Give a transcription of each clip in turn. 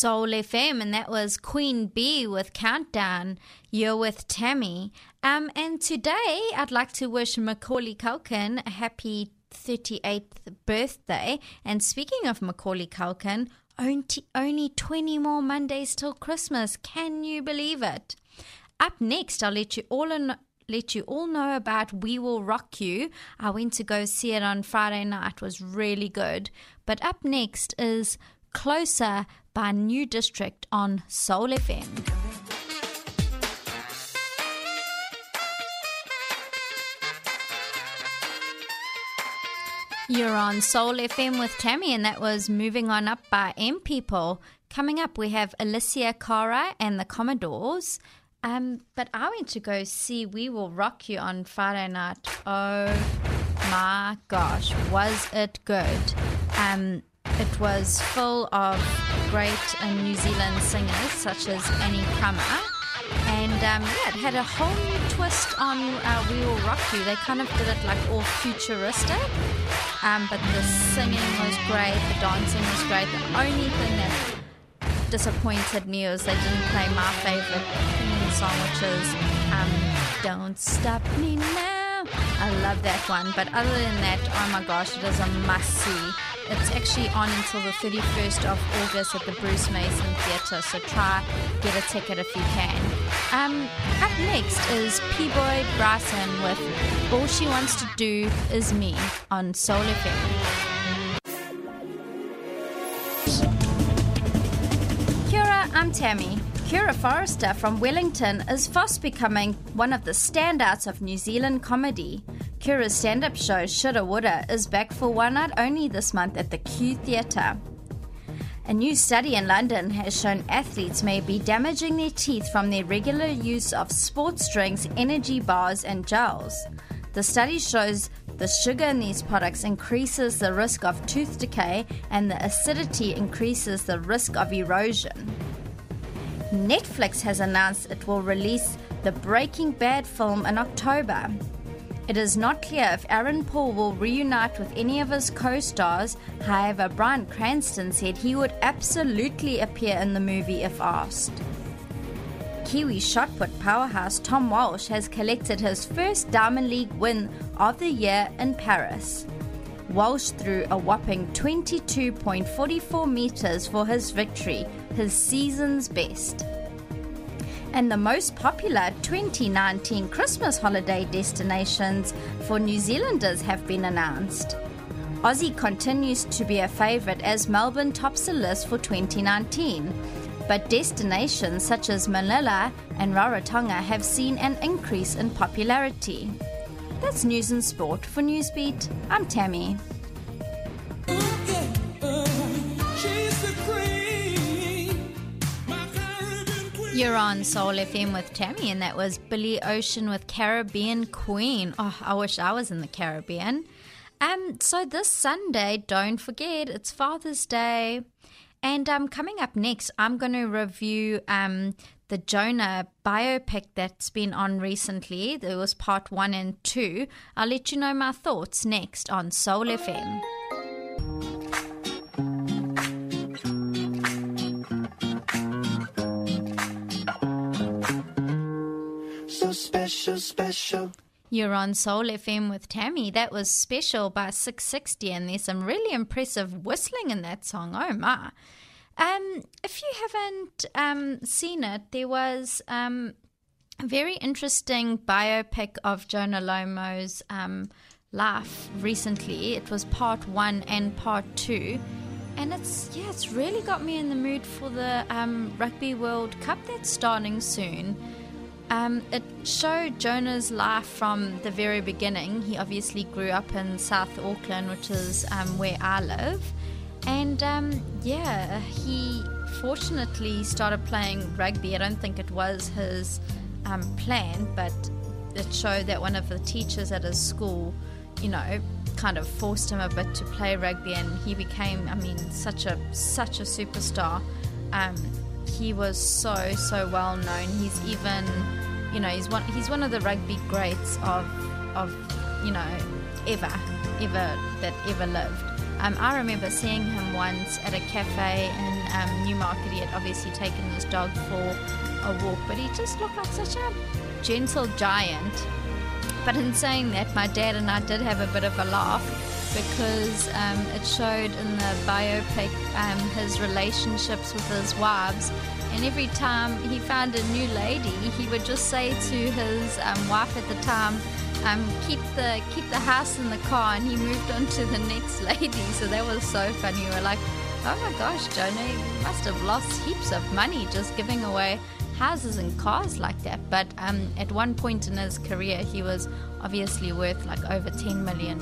Soul FM, and that was Queen Bee with Countdown. You're with Tammy. Um, and today I'd like to wish Macaulay Culkin a happy 38th birthday. And speaking of Macaulay Culkin, only only 20 more Mondays till Christmas. Can you believe it? Up next, I'll let you all in, let you all know about We Will Rock You. I went to go see it on Friday night. It was really good. But up next is Closer by New District on Soul FM. You're on Soul FM with Tammy, and that was Moving On Up by M People. Coming up, we have Alessia Cara and the Commodores. Um, but I went to go see We Will Rock You on Friday night. Oh my gosh, was it good? Um, it was full of great New Zealand singers such as Annie Crummer. And um, yeah, it had a whole new twist on uh, We Will Rock You. They kind of did it like all futuristic. Um, but the singing was great, the dancing was great. The only thing that disappointed me was they didn't play my favorite Queen song, which is um, Don't Stop Me Now. I love that one. But other than that, oh my gosh, it is a must see. It's actually on until the 31st of August at the Bruce Mason Theatre, so try get a ticket if you can. Um, up next is Peabo Bryson with All She Wants to Do Is Me on Soul FM. I'm Tammy. Kura Forrester from Wellington is fast becoming one of the standouts of New Zealand comedy. Kura's stand up show, Shoulda Woulda, is back for one night only this month at the Q Theatre. A new study in London has shown athletes may be damaging their teeth from their regular use of sports drinks, energy bars, and gels. The study shows the sugar in these products increases the risk of tooth decay and the acidity increases the risk of erosion. Netflix has announced it will release the Breaking Bad film in October. It is not clear if Aaron Paul will reunite with any of his co stars, however, Bryan Cranston said he would absolutely appear in the movie if asked. Kiwi shot put powerhouse Tom Walsh has collected his first Diamond League win of the year in Paris. Walsh threw a whopping 22.44 meters for his victory, his season's best and the most popular 2019 Christmas holiday destinations for New Zealanders have been announced. Aussie continues to be a favourite as Melbourne tops the list for 2019, but destinations such as Manila and Rarotonga have seen an increase in popularity. That's news and sport for Newsbeat. I'm Tammy. You're on Soul FM with Tammy, and that was Billy Ocean with Caribbean Queen. Oh, I wish I was in the Caribbean. Um, so this Sunday, don't forget, it's Father's Day. And um, coming up next, I'm going to review um, the Jonah biopic that's been on recently. There was part one and two. I'll let you know my thoughts next on Soul FM. Special, special. You're on Soul FM with Tammy. That was Special by Six60, and there's some really impressive whistling in that song. Oh my! Um, if you haven't um, seen it, there was um, a very interesting biopic of Jonah Lomu's um, life recently. It was part one and part two. And it's yeah, it's really got me in the mood for the um, Rugby World Cup that's starting soon. Um, it showed Jonah's life from the very beginning. He obviously grew up in South Auckland, which is um, where I live. And um, yeah, he fortunately started playing rugby. I don't think it was his um, plan, but it showed that one of the teachers at his school, you know, kind of forced him a bit to play rugby, and he became, I mean, such a such a superstar. He was so so well known. He's even, you know, he's one he's one of the rugby greats of of you know ever ever that ever lived. Um, I remember seeing him once at a cafe in um, Newmarket. He had obviously taken his dog for a walk, but he just looked like such a gentle giant. But in saying that, my dad and I did have a bit of a laugh because um, it showed in the biopic um, his relationships with his wives. And every time he found a new lady, he would just say to his um, wife at the time, um, keep the keep the house in the car, and he moved on to the next lady. So that was so funny. We were like, oh my gosh, Jonah, must have lost heaps of money just giving away houses and cars like that. But um, at one point in his career, he was obviously worth like over $10 million.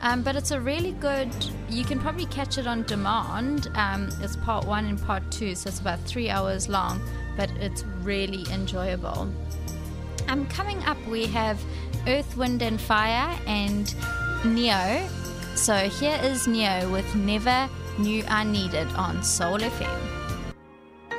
Um, but it's a really good, you can probably catch it on demand. Um, it's part one and part two, so it's about three hours long, but it's really enjoyable. Um, coming up, we have Earth, Wind, and Fire and Ne-Yo. So here is Ne-Yo with Never Knew I Needed on Soul FM.